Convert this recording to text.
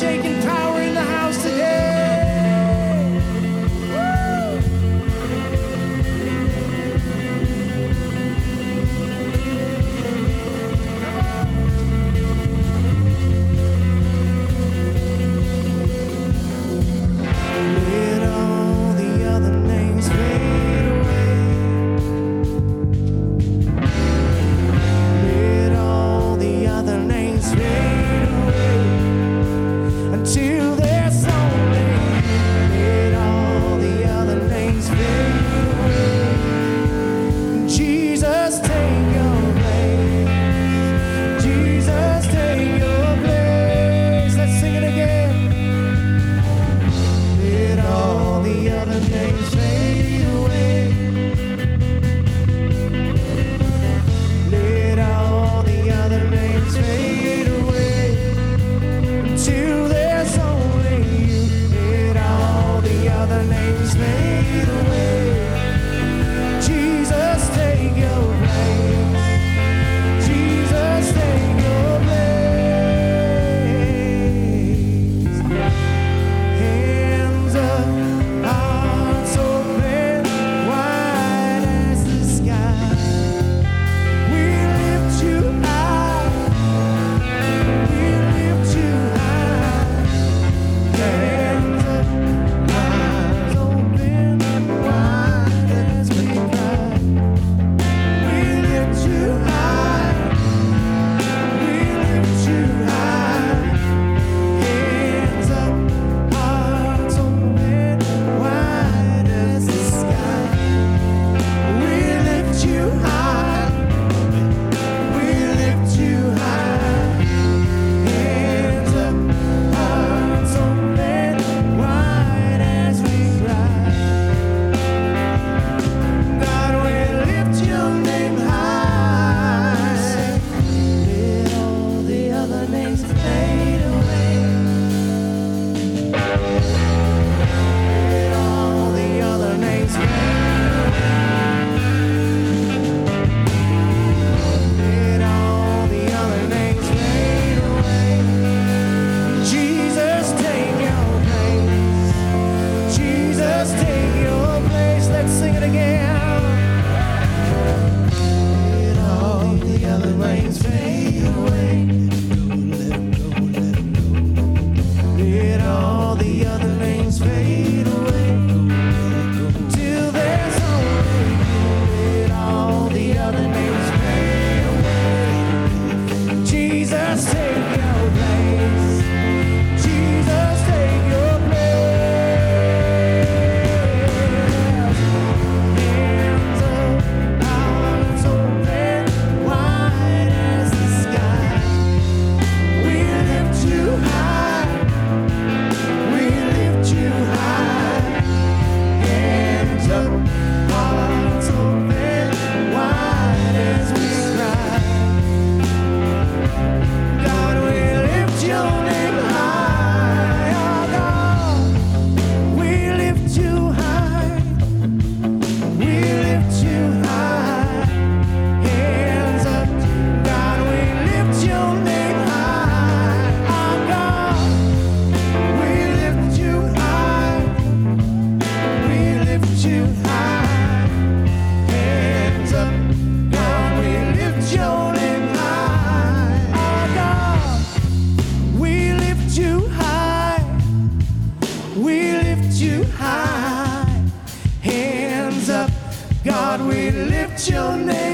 shaking. place. Your name